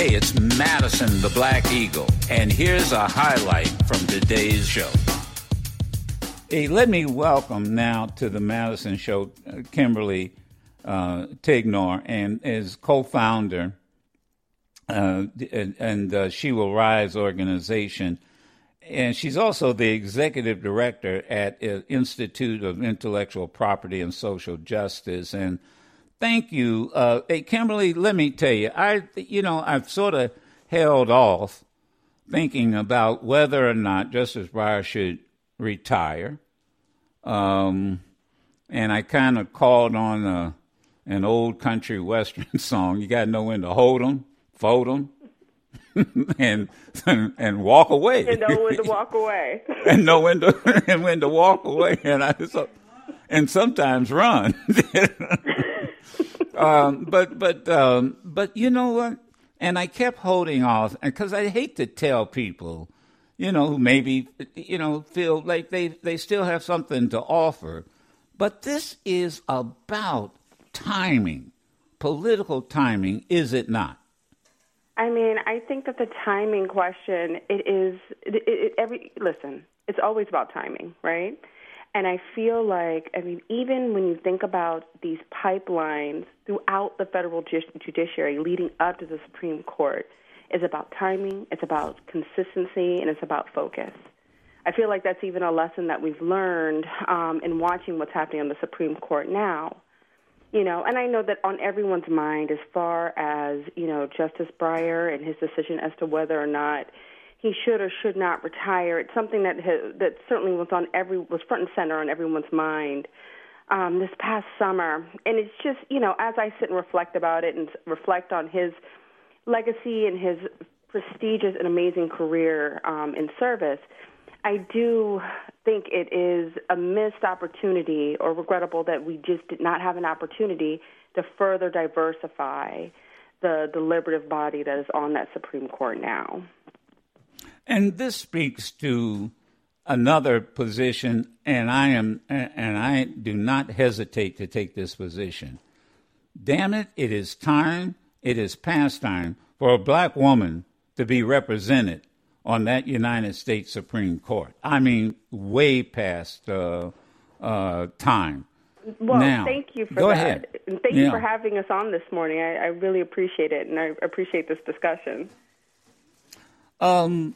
Hey, it's Madison the Black Eagle, and here's a highlight from today's show. Hey, let me welcome now to the Madison Show uh, Kimberly uh, Tignor, and as co-founder uh, and, and uh, She Will Rise organization, and she's also the executive director at uh, Institute of Intellectual Property and Social Justice, and Thank you. Uh, hey, Kimberly, let me tell you, I, you know, I've sort of held off thinking about whether or not Justice Breyer should retire. Um, and I kind of called on a, uh, an old country western song. You got to know when to hold them, fold them, and, and and walk away. And know when to walk away. and know when to and when to walk away. And I so, and sometimes run. Um, but but um, but you know what? And I kept holding off because I hate to tell people, you know, who maybe you know feel like they they still have something to offer, but this is about timing, political timing, is it not? I mean, I think that the timing question it is it, it, every listen. It's always about timing, right? And I feel like, I mean, even when you think about these pipelines throughout the federal judiciary leading up to the Supreme Court, is about timing, it's about consistency, and it's about focus. I feel like that's even a lesson that we've learned um, in watching what's happening on the Supreme Court now. You know, and I know that on everyone's mind, as far as you know, Justice Breyer and his decision as to whether or not he should or should not retire. It's something that has, that certainly was on every was front and center on everyone's mind um, this past summer. And it's just you know as I sit and reflect about it and reflect on his legacy and his prestigious and amazing career um, in service, I do think it is a missed opportunity or regrettable that we just did not have an opportunity to further diversify the deliberative body that is on that Supreme Court now. And this speaks to another position, and I am and I do not hesitate to take this position. Damn it, it is time, it is past time for a black woman to be represented on that United States Supreme Court. I mean, way past uh, uh, time. Well, now, thank you for go that. Ahead. And thank yeah. you for having us on this morning. I, I really appreciate it, and I appreciate this discussion. Um,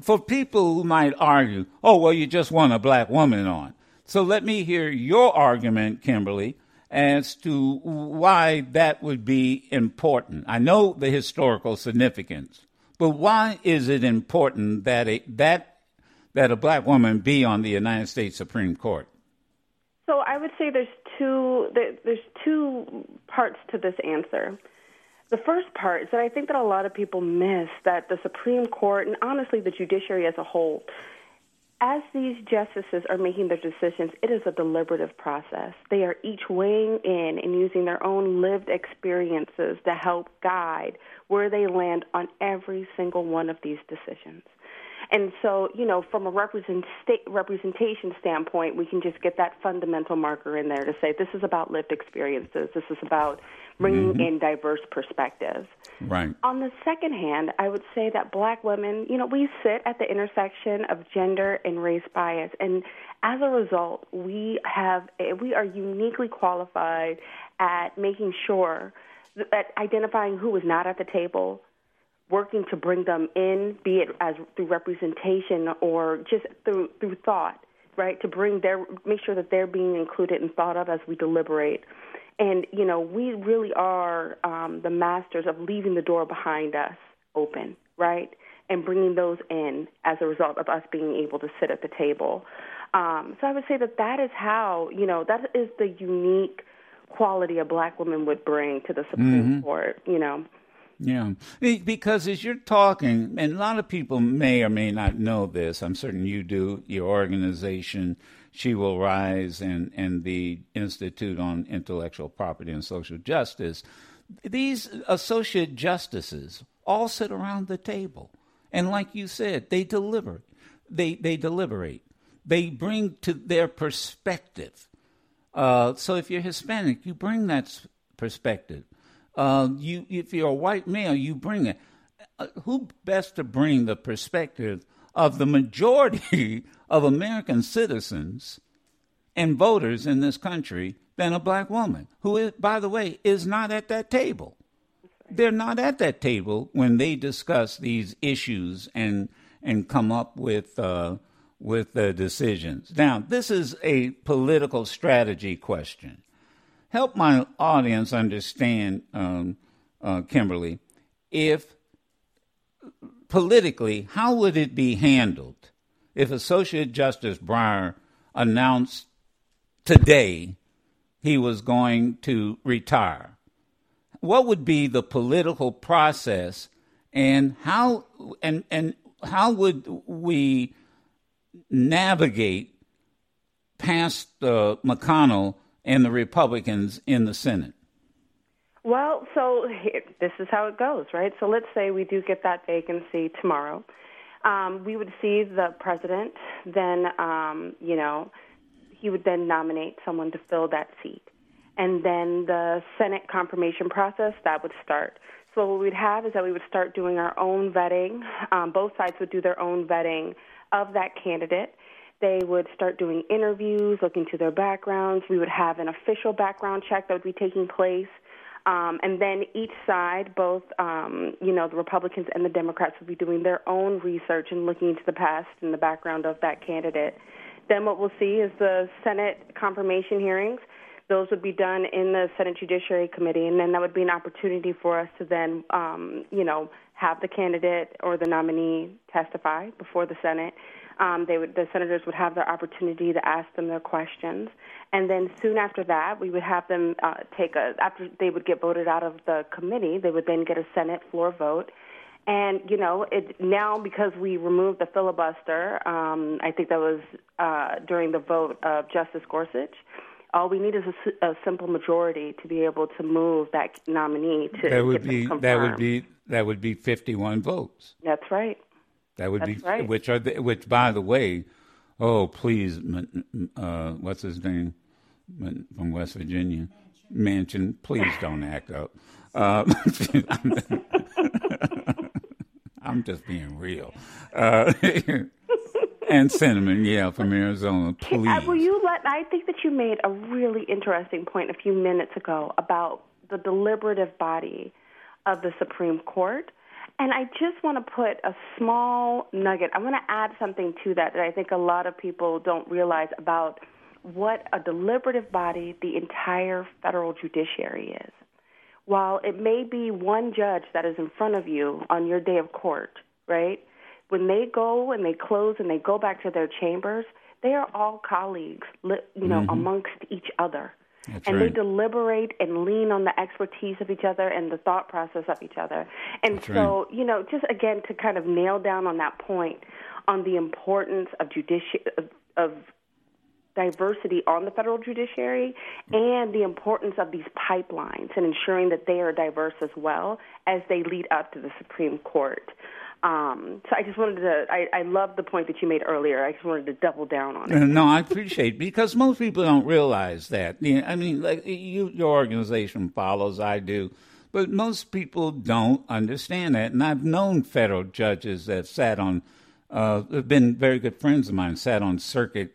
for people who might argue, oh, well, you just want a black woman on. So let me hear your argument, Kimberly, as to why that would be important. I know the historical significance, but why is it important that a, that that a black woman be on the United States Supreme Court? So I would say there's two there's two parts to this answer. The first part is that I think that a lot of people miss that the Supreme Court and honestly the judiciary as a whole, as these justices are making their decisions, it is a deliberative process. They are each weighing in and using their own lived experiences to help guide where they land on every single one of these decisions. And so, you know, from a represent, representation standpoint, we can just get that fundamental marker in there to say this is about lived experiences. This is about bringing mm-hmm. in diverse perspectives. Right. On the second hand, I would say that black women, you know, we sit at the intersection of gender and race bias, and as a result, we have we are uniquely qualified at making sure that identifying who is not at the table, working to bring them in, be it as through representation or just through through thought, right? To bring their make sure that they're being included and thought of as we deliberate. And you know, we really are um, the masters of leaving the door behind us open, right? And bringing those in as a result of us being able to sit at the table. Um, so I would say that that is how you know that is the unique quality a black woman would bring to the Supreme mm-hmm. Court. You know. Yeah, because as you're talking, and a lot of people may or may not know this, I'm certain you do, your organization, She Will Rise, and, and the Institute on Intellectual Property and Social Justice, these associate justices all sit around the table. And like you said, they deliver. They, they deliberate. They bring to their perspective. Uh, so if you're Hispanic, you bring that perspective Uh, you, if you're a white male, you bring it. Uh, who best to bring the perspective of the majority of American citizens and voters in this country than a black woman, who, is, by the way, is not at that table. They're not at that table when they discuss these issues and and come up with uh, with the decisions. Now, this is a political strategy question. Help my audience understand, um, uh, Kimberly, if politically, how would it be handled if Associate Justice Breyer announced today he was going to retire? What would be the political process, and how and and how would we navigate past uh, McConnell and the Republicans in the Senate? Well, so this is how it goes, right? So let's say we do get that vacancy tomorrow. Um, we would see the president, then, um, you know, he would then nominate someone to fill that seat. And then the Senate confirmation process, that would start. So what we'd have is that we would start doing our own vetting. Um, both sides would do their own vetting of that candidate. They would start doing interviews, looking to their backgrounds. We would have an official background check that would be taking place. Um, and then each side, both um, you know the Republicans and the Democrats, would be doing their own research and looking into the past and the background of that candidate. Then what we'll see is the Senate confirmation hearings. Those would be done in the Senate Judiciary Committee, and then that would be an opportunity for us to then, um, you know, have the candidate or the nominee testify before the Senate. Um, they would, the senators would have their opportunity to ask them their questions, and then soon after that, we would have them uh, take a after they would get voted out of the committee. They would then get a Senate floor vote, and you know it now because we removed the filibuster. Um, I think that was uh, during the vote of Justice Gorsuch. All we need is a, a simple majority to be able to move that nominee to that would be that would be that would be fifty one votes. That's right. That would That's be right. which are the, which by the way, oh please, uh, what's his name from West Virginia, Manchin, please don't act up. Uh, I'm just being real. Uh, and Sinema, yeah, from Arizona. Please. Uh, will you let? I think that you made a really interesting point a few minutes ago about the deliberative body of the Supreme Court. And I just want to put a small nugget. I want to add something to that that I think a lot of people don't realize about what a deliberative body the entire federal judiciary is. While it may be one judge that is in front of you on your day of court, right? When they go and they close and they go back to their chambers, they are all colleagues, you know, mm-hmm. amongst each other. That's and right. they deliberate and lean on the expertise of each other and the thought process of each other. And That's so, you know, just again to kind of nail down on that point on the importance of judici- of, of diversity on the federal judiciary and the importance of these pipelines and ensuring that they are diverse as well as they lead up to the Supreme Court. Um, so I just wanted to, I, I love the point that you made earlier. I just wanted to double down on it. No, I appreciate because most people don't realize that. I mean, like you, your organization follows, I do, but most people don't understand that. And I've known federal judges that sat on, uh, have been very good friends of mine, sat on circuit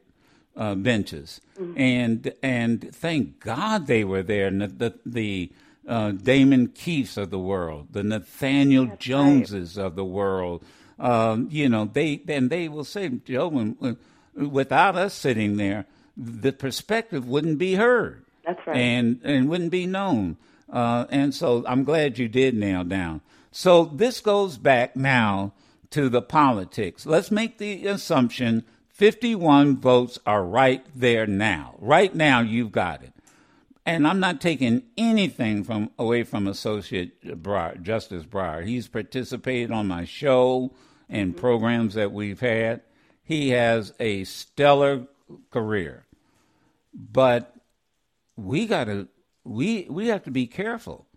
uh, benches, mm-hmm. and and thank God they were there. And the the, the uh, Damon Keiths of the world, the Nathaniel That's Joneses right. of the world. Um, you know, they and they will say, Joe, when, when, without us sitting there, the perspective wouldn't be heard. That's right, and and wouldn't be known. Uh, and so I'm glad you did nail down. So this goes back now to the politics. Let's make the assumption 51 votes are right there now. Right now, you've got it and I'm not taking anything from away from Associate Breyer, Justice Breyer. He's participated on my show and programs that we've had. He has a stellar career, but we got to we we have to be careful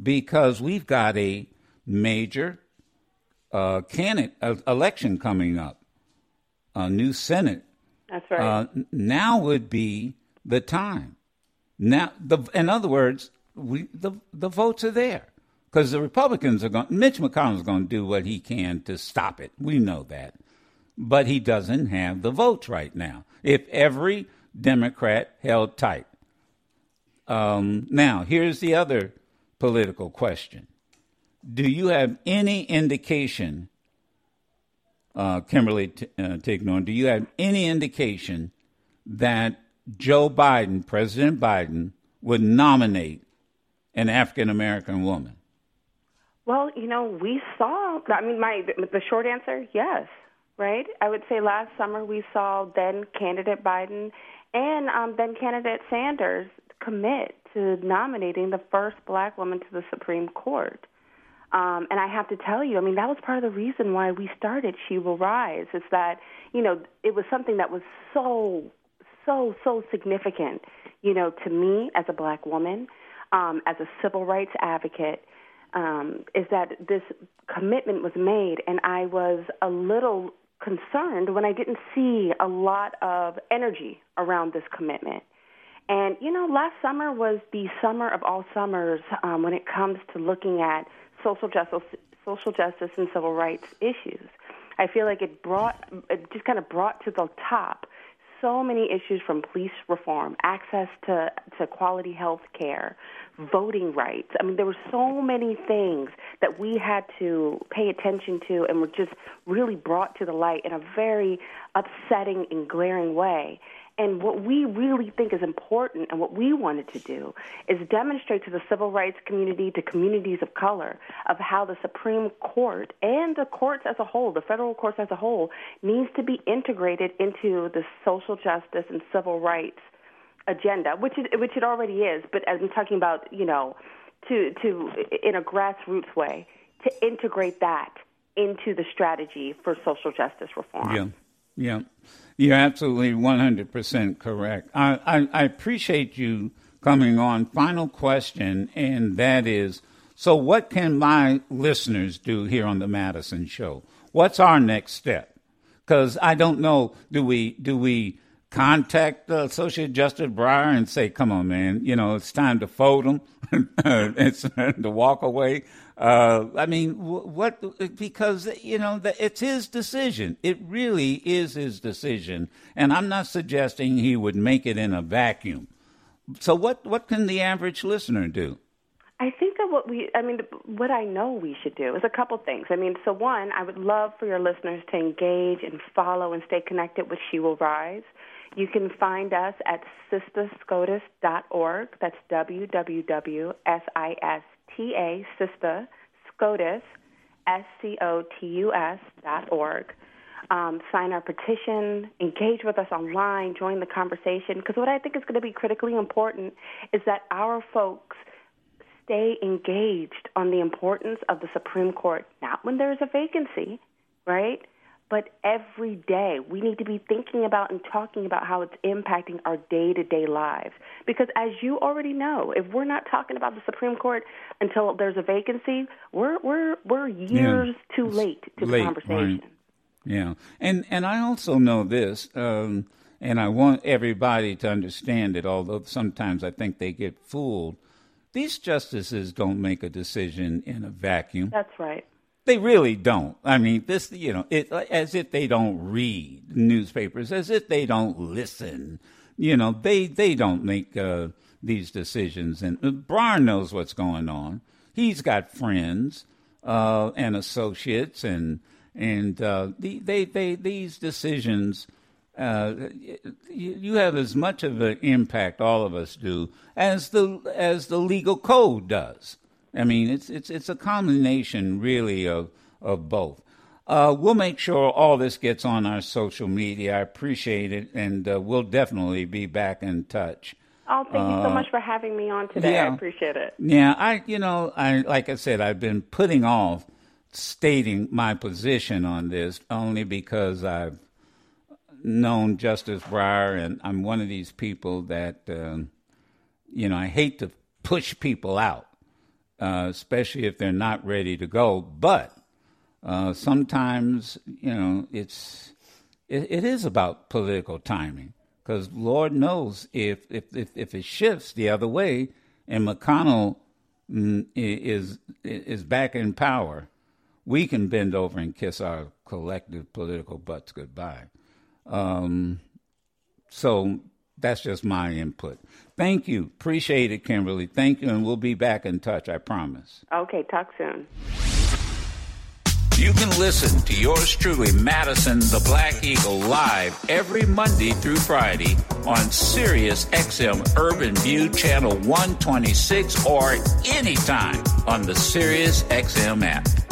because we've got a major uh, candidate uh, election coming up, a new Senate. That's right. Uh, now would be the time now, the, in other words, we the the votes are there because the Republicans are going. Mitch McConnell is going to do what he can to stop it. We know that, but he doesn't have the votes right now. If every Democrat held tight. Um, now, here's the other political question: Do you have any indication, uh, Kimberly T- uh? Do you have any indication that Joe Biden, President Biden, would nominate an African American woman? Well, you know, we saw. I mean, my the short answer, yes, right. I would say last summer we saw then candidate Biden and um, then candidate Sanders commit to nominating the first black woman to the Supreme Court. Um, and I have to tell you, I mean, that was part of the reason why we started She Will Rise. Is that you know it was something that was so, so, so significant, you know, to me as a black woman, um, as a civil rights advocate um, is that this commitment was made, and I was a little concerned when I didn't see a lot of energy around this commitment. And you know, last summer was the summer of all summers um, when it comes to looking at social justice, social justice and civil rights issues. I feel like it brought, it just kind of brought to the top so many issues from police reform, access to, to quality health care, mm. voting rights. I mean, there were so many things that we had to pay attention to and were just really brought to the light in a very upsetting and glaring way. And what we really think is important and what we wanted to do is demonstrate to the civil rights community, to communities of color, of how the Supreme Court and the courts as a whole, the federal courts as a whole, needs to be integrated into the social justice and civil rights agenda, which it, which it already is. But as I'm talking about, you know, to to in a grassroots way, to integrate that into the strategy for social justice reform. Yeah, yeah. You're absolutely 100% correct. I, I, I, appreciate you coming on. Final question, and that is so, what can my listeners do here on the Madison Show? What's our next step? Because I don't know. Do we do we contact uh, Associate Justice Breyer and say, "Come on, man, you know it's time to fold them, it's time to walk away"? Uh, I mean, what? Because you know, it's his decision. It really is his decision, and I'm not suggesting he would make it in a vacuum. So, what what can the average listener do? I think that what we, I mean, what I know we should do is a couple things. I mean, so one, I would love for your listeners to engage and follow and stay connected with She Will Rise. You can find us at sistascotus.org. That's www.sis T-A, SISTA, SCOTUS, S-C-O-T-U-S dot org. Um, sign our petition, engage with us online, join the conversation. Because what I think is going to be critically important is that our folks stay engaged on the importance of the Supreme Court, not when there's a vacancy, right? But every day we need to be thinking about and talking about how it's impacting our day to day lives. Because as you already know, if we're not talking about the Supreme Court until there's a vacancy, we're we're we're years yeah. too late to late, the conversation. Right. Yeah, and and I also know this, um, and I want everybody to understand it. Although sometimes I think they get fooled. These justices don't make a decision in a vacuum. That's right. They really don't. I mean, this, you know, it, as if they don't read newspapers, as if they don't listen. You know, they they don't make uh, these decisions. And uh, knows what's going on. He's got friends uh, and associates, and and uh, the, they they these decisions. Uh, you have as much of an impact, all of us do, as the as the legal code does. I mean, it's it's it's a combination really of of both. Uh, we'll make sure all this gets on our social media. I appreciate it, and uh, we'll definitely be back in touch. Oh, thank you so uh, much for having me on today. Yeah, I appreciate it. Yeah, I you know I like I said I've been putting off stating my position on this only because I've known Justice Breyer, and I'm one of these people that um, you know I hate to push people out uh, especially if they're not ready to go. But uh, sometimes, you know, it's it, it is about political timing because Lord knows if, if if if it shifts the other way, and McConnell mm, is is back in power, we can bend over and kiss our collective political butts goodbye. Um, so that's just my input. Thank you. Appreciate it, Kimberly. Thank you, and we'll be back in touch, I promise. Okay, talk soon. You can listen to yours truly, Madison the Black Eagle, live every Monday through Friday on Sirius XM Urban View Channel 126 or anytime on the Sirius XM app.